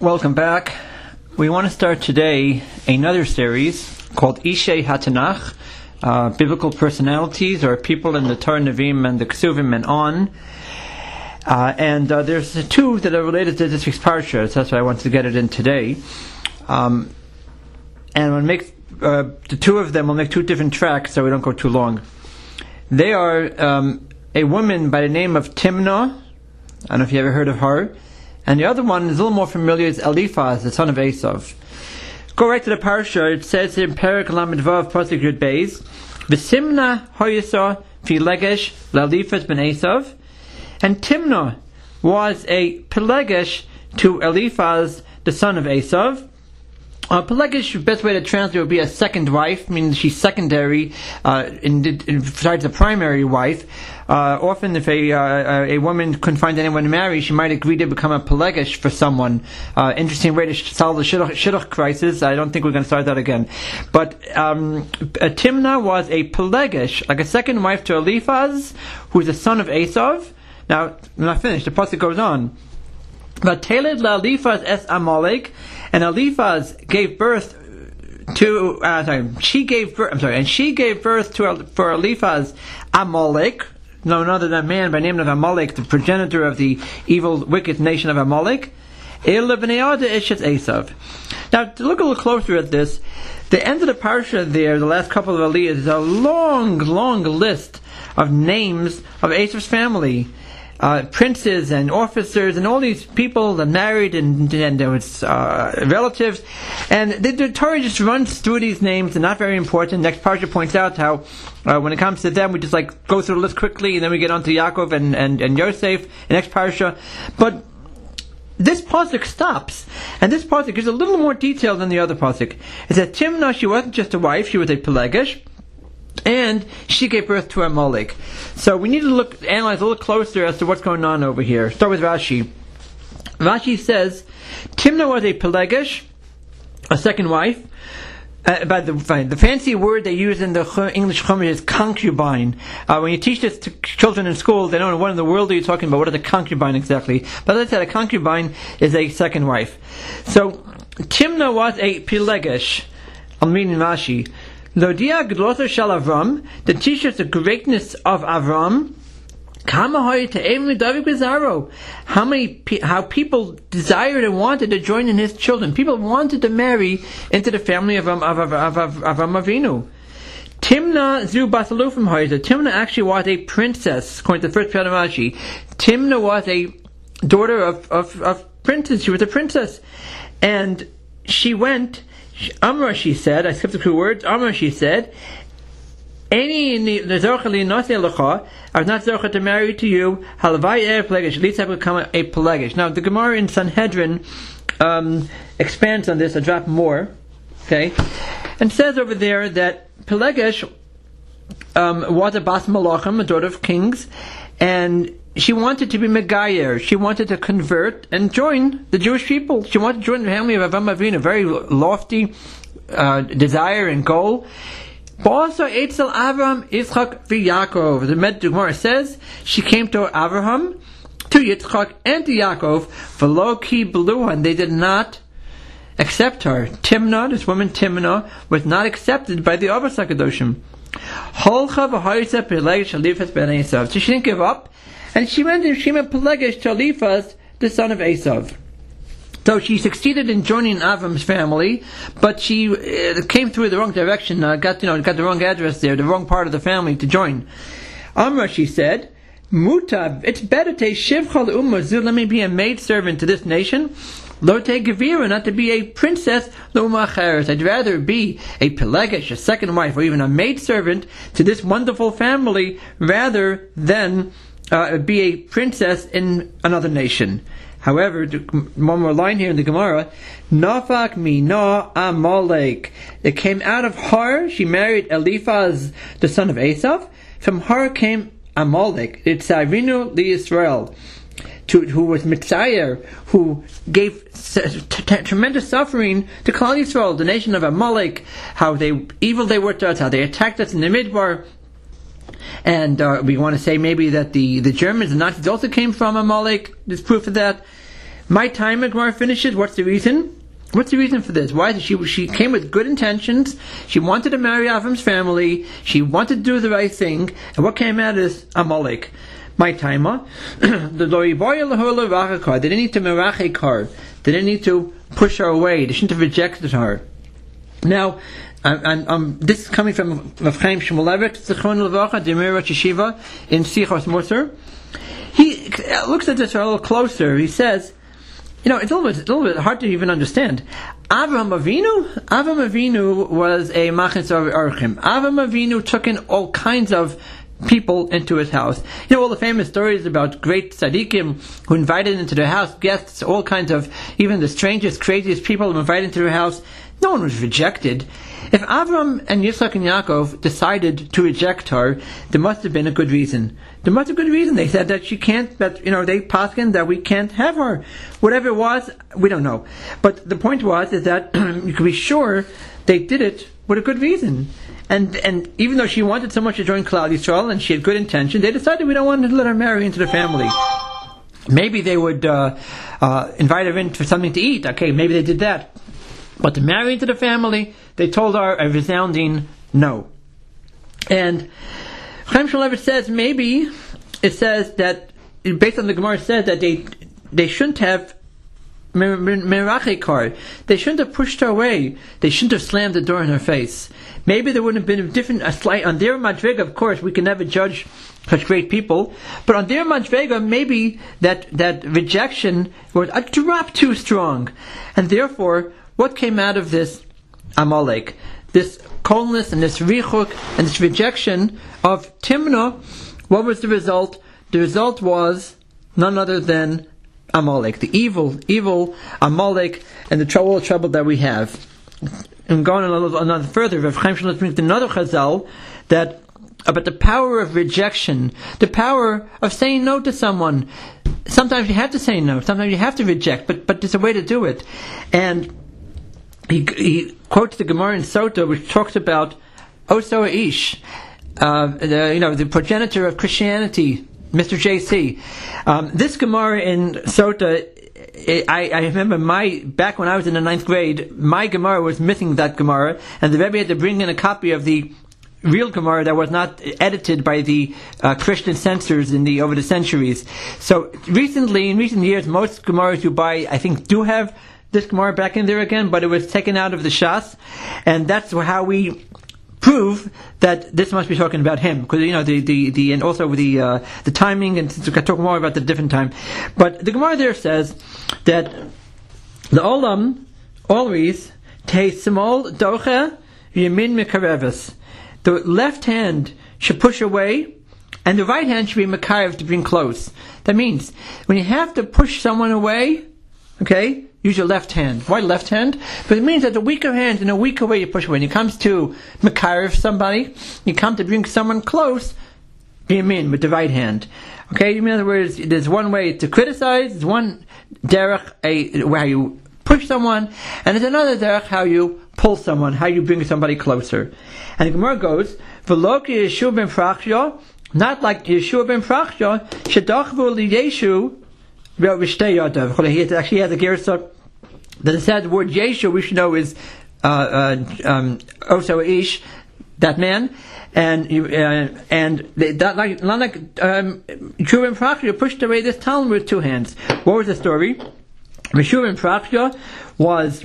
Welcome back. We want to start today another series called Ishay Hatanach, uh, biblical personalities or people in the Torah Nevi'im and the Ksuvim and on. Uh, and uh, there's two that are related to this week's parsha, so that's why I wanted to get it in today. Um, and we'll make uh, the two of them. We'll make two different tracks, so we don't go too long. They are um, a woman by the name of Timnah. I don't know if you ever heard of her. And the other one is a little more familiar. It's Eliphaz, the son of Esav. Go right to the parsha. It says in Perak Lamed Vav Beis, "V'simna hoyasa fi legesh la'Eliphaz ben Esav." And Timnah was a Pelegesh to Eliphaz, the son of Esav. Uh, Pelegish, best way to translate would be a second wife, meaning she's secondary uh, in, besides the primary wife. Uh, often, if a uh, a woman couldn't find anyone to marry, she might agree to become a Pelegish for someone. Uh, interesting way to solve the Shidduch, crisis. I don't think we're going to start that again. But um, Timnah was a Pelegish, like a second wife to Eliphaz, who's the son of Esav. Now, I'm not finished. The pasuk goes on. But Teled la Eliphaz es Amalek, and Eliphaz gave birth to. Uh, sorry, she gave birth. I'm sorry, and she gave birth to for Eliphaz Amalek, no other than a man by name of Amalek, the progenitor of the evil, wicked nation of Amalek. Now, to look a little closer at this, the end of the parsha there, the last couple of aliyahs, is a long, long list of names of Esav's family uh, princes and officers and all these people that married and, and there was uh, relatives. And the, the, Torah just runs through these names. They're not very important. Next parsha points out how uh, when it comes to them, we just like go through the list quickly and then we get on to Yaakov and, and, and Yosef, next parsha. But this pasuk stops, and this pasuk gives a little more detail than the other pasuk. It says Timnah, she wasn't just a wife; she was a Pelegesh and she gave birth to a Amalek. So we need to look, analyze a little closer as to what's going on over here. Start with Rashi. Rashi says, Timnah was a Pelegish, a second wife. Uh, the, the fancy word they use in the English Chumash is concubine. Uh, when you teach this to children in school, they don't know what in the world are you talking about. What is a concubine exactly? But as I said, a concubine is a second wife. So Timnah was a Pelegish. I'm reading Rashi. Lodia Gdlosa Shal Avram, that teaches the greatness of Avram, how many how people desired and wanted to join in his children. People wanted to marry into the family of of of, of, of Avram Avinu. Timna zu Basalufim Hoyzer. Timna actually was a princess, according to the first Rashi. Timna was a daughter of, of, of princes. She was a princess. And she went Amra, she said, I skipped a few words. Amra, she said, any lecha, I was not zorcha to marry to you. Halavai er pelegish. At least I become a, pelegish. Now the Gemara in Sanhedrin um, expands on this a drop more, okay, and says over there that pelegish um, was a bas malachim, a daughter of kings, and she wanted to be Megayer. She wanted to convert and join the Jewish people. She wanted to join the family of Avram Avinu, a very lofty uh, desire and goal. But Also, Eitzel Avram, Yitzchak, Yaakov. The Med Gemara says she came to Avraham, to Yitzchak, and to Yaakov, for ki beluha, and they did not accept her. Timnah, this woman Timnah, was not accepted by the Avos HaKadoshim. So she didn't give up, and she went to Shimon Pelegish to Eliphaz, the son of Esav. So she succeeded in joining Avram's family, but she uh, came through the wrong direction, uh, got you know got the wrong address there, the wrong part of the family to join. Amra, she said, Mutab, it's better to shivchal ummah let me be a maid servant to this nation. Lote Gevira, not to be a princess, Lomacheres. I'd rather be a Pelegish, a second wife, or even a maid servant to this wonderful family, rather than uh, be a princess in another nation. However, one more line here in the Gemara, Nafak mina Amalek. It came out of her. She married Eliphaz, the son of Esav. From her came Amalek. It's Avinu li Israel. To, who was Mitzayer, who gave t- t- tremendous suffering to Klal Yisrael, the nation of Amalek, how they evil they were to us, how they attacked us in the Midbar, and uh, we want to say maybe that the, the Germans, the Nazis also came from Amalek. There's proof of that. My time, Gemara finishes. What's the reason? What's the reason for this? Why she she came with good intentions? She wanted to marry Avram's family. She wanted to do the right thing, and what came out is Amalek. My timer, the They didn't need to merachek her. They didn't need to push her away. They shouldn't have rejected her. Now, and um, this is coming from Rav Chaim Shmulevitz, Zichron Levacha, the Mir Yeshiva in Sichos Musar. He looks at this a little closer. He says you know, it's a little bit, a little bit hard to even understand. Avraham Avinu, Avraham Avinu was a machnis orchim. Avraham Avinu took in all kinds of people into his house. You know all the famous stories about great tzaddikim who invited into their house guests, all kinds of even the strangest, craziest people invited into their house. No one was rejected. If Avram and Yitzchak and Yaakov decided to reject her, there must have been a good reason. There must have been a good reason. They said that she can't, that, you know, they paskin that we can't have her. Whatever it was, we don't know. But the point was, is that you can be sure they did it with a good reason. And, and even though she wanted so much to join Klal Yisrael and she had good intention, they decided we don't want to let her marry into the family. Maybe they would uh, uh, invite her in for something to eat. Okay, maybe they did that. But to marry into the family, they told her a resounding no. And Chaim Shmulevitz says maybe it says that based on the Gemara says that they they shouldn't have merachekar. They shouldn't have pushed her away. They shouldn't have slammed the door in her face. Maybe there would have been a different, a slight on their madriga. Of course, we can never judge such great people, but on their madriga, maybe that that rejection was a uh, drop too strong, and therefore, what came out of this Amalek? This coldness and this richuk and this rejection of Timna, what was the result? The result was none other than Amalek, the evil, evil Amalek, and the trouble, trouble that we have. And going a little another further, Rav Chaim Shlomo brings another Chazal that about the power of rejection, the power of saying no to someone. Sometimes you have to say no. Sometimes you have to reject, but but there's a way to do it. And he, he quotes the Gemara in Sota, which talks about Oso Ish, uh, the, you know, the progenitor of Christianity, Mr. J.C. Um, this Gemara in Sota, I, I, remember my back when I was in the ninth grade, my Gemara was missing that Gemara, and the Rebbe had to bring in a copy of the real Gemara that was not edited by the uh, Christian censors in the over the centuries. So recently, in recent years, most Gemaras you buy, I think, do have this Gemara back in there again, but it was taken out of the Shas, and that's how we prove that this must be talking about him. Because you know the, the, the and also the uh, the timing and since we can talk more about the different time. But the Gemara there says that the olam always takes small doche yamin mikareves the left hand should push away and the right hand should be makarev to bring close. That means when you have to push someone away okay use your left hand. Why left hand? But it means that the weaker hand, in a weaker way, you push away. When it comes to Makariv somebody, you come to bring someone close, be in with the right hand. Okay, in other words, there's one way to criticize, there's one derech, a, where you push someone, and there's another derech how you pull someone, how you bring somebody closer. And the Gemara goes, V'lo Yeshua ben Frachya, not like Yeshua ben Frachya, shedachvu li Yeshu, he actually has a gersa that said the word Yeshu, we should know is uh, uh, um, Oso Ish, that man, and uh, and they, that like not like um, pushed away this talmid with two hands. What was the story? Shuvim Prakya was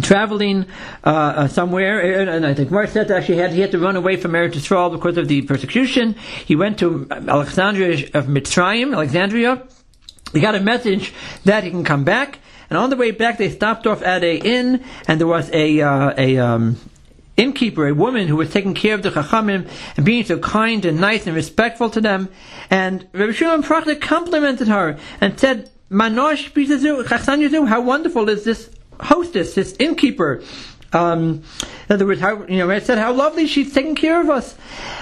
traveling uh, uh, somewhere, and I think Mark said that actually had, he had to run away from Eretz Yisrael because of the persecution. He went to Alexandria of Mitzrayim, Alexandria. He got a message that he can come back. And on the way back, they stopped off at a inn, and there was a uh, a um, innkeeper, a woman who was taking care of the chachamim and being so kind and nice and respectful to them. And Rabbi Shimon Prachta complimented her and said, "Manosh how wonderful is this hostess, this innkeeper." Um, in other words, how you know, it said how lovely she's taking care of us.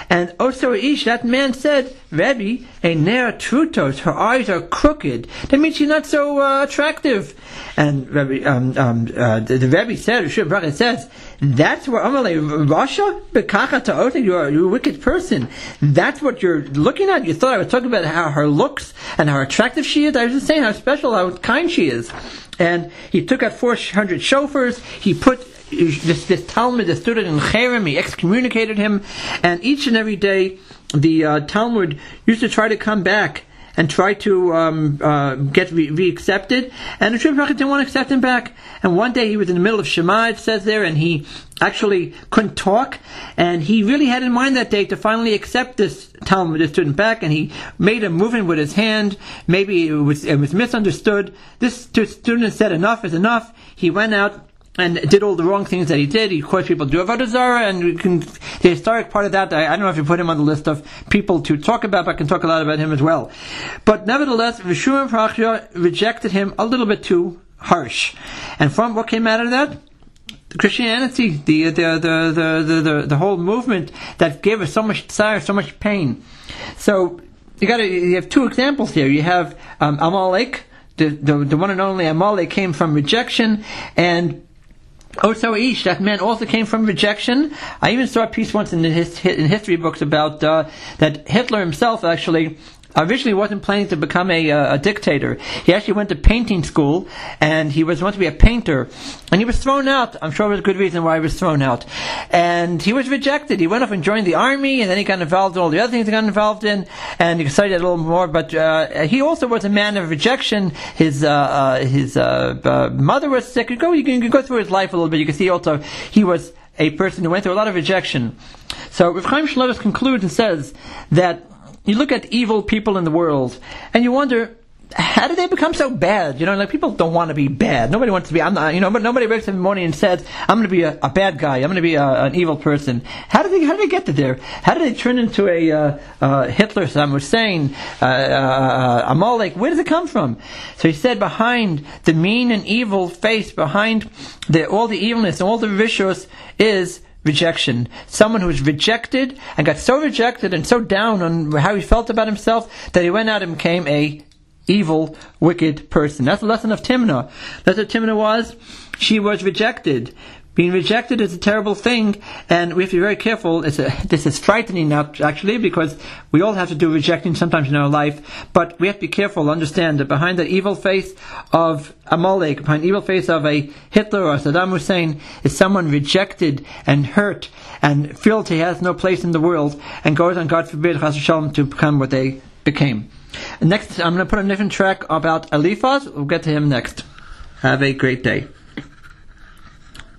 And Oso Ish, that man said, Rebbe, a nea trutos, her eyes are crooked. That means she's not so uh, attractive. And Rebbe, um, um, uh, the, Rebbe said, Rebbe says, that's where Amalei Russia Bekacha Ta'ota, you're a wicked person. That's what you're looking at. You thought I was talking about how her looks and how attractive she is. I was just saying how special, how kind she is. And he took out 400 shofars. He put this, this talmid that stood in Cherem, he excommunicated him, and each and every day the uh, talmid used to try to come back and try to um, uh, get re- accepted and the Rebbe didn't want to accept him back. And one day he was in the middle of Shema, it says there, and he actually couldn't talk, and he really had in mind that day to finally accept this talmid, this student back, and he made a movement with his hand. Maybe it was, it was misunderstood. This student said, enough is enough. He went out and did all the wrong things that he did. He caused people to do Avodah Zarah, and can, the historic part of that, I, I, don't know if you put him on the list of people to talk about, but I can talk a lot about him as well. But nevertheless, Rishon Prachya rejected him a little bit too harsh. And from what came out of that? Christianity, the, the, the, the, the, the, whole movement that gave us so much desire, so much pain. So, you got you have two examples here. You have um, Amalek, the, the, the one and only Amalek came from rejection, and also, Ish, that man also came from rejection. I even saw a piece once in, his, in history books about uh, that Hitler himself actually originally wasn't planning to become a, uh, a, dictator. He actually went to painting school, and he was wanted to be a painter, and he was thrown out. I'm sure there was a good reason why he was thrown out, and he was rejected. He went off and joined the army, and then he got involved in all the other things he got involved in, and he studied a little more. But uh, he also was a man of rejection. His uh, uh his uh, uh, mother was sick. You go, you can, you can go through his life a little bit. You can see also he was a person who went through a lot of rejection. So Rav Chaim concludes and says that you look at evil people in the world, and you wonder, how did they become so bad? You know, like people don't want to be bad. Nobody wants to be. I'm not. You know, but nobody wakes up in the morning and says, "I'm going to be a, a, bad guy. I'm going to be a, an evil person." How did they? How did they get to there? How did they turn into a uh, uh, Hitler, Saddam Hussein, uh, uh, Amalek? Where does it come from? So he said, behind the mean and evil face, behind the, all the evilness and all the vicious, is rejection. Someone who was rejected and got so rejected and so down on how he felt about himself that he went out and became a evil, wicked person. That's the lesson of Timnah. That's what Timnah was. She was rejected. Being rejected is a terrible thing, and we have to be very careful. A, this is frightening now, actually, because we all have to do rejecting sometimes in our life. But we have to be careful, understand that behind the evil face of a Amalek, behind the evil face of a Hitler or Saddam Hussein, is someone rejected and hurt and felt he has no place in the world, and goes on, God forbid, to become what they became. Next, I'm going to put a different track about Eliphaz. We'll get to him next. Have a great day.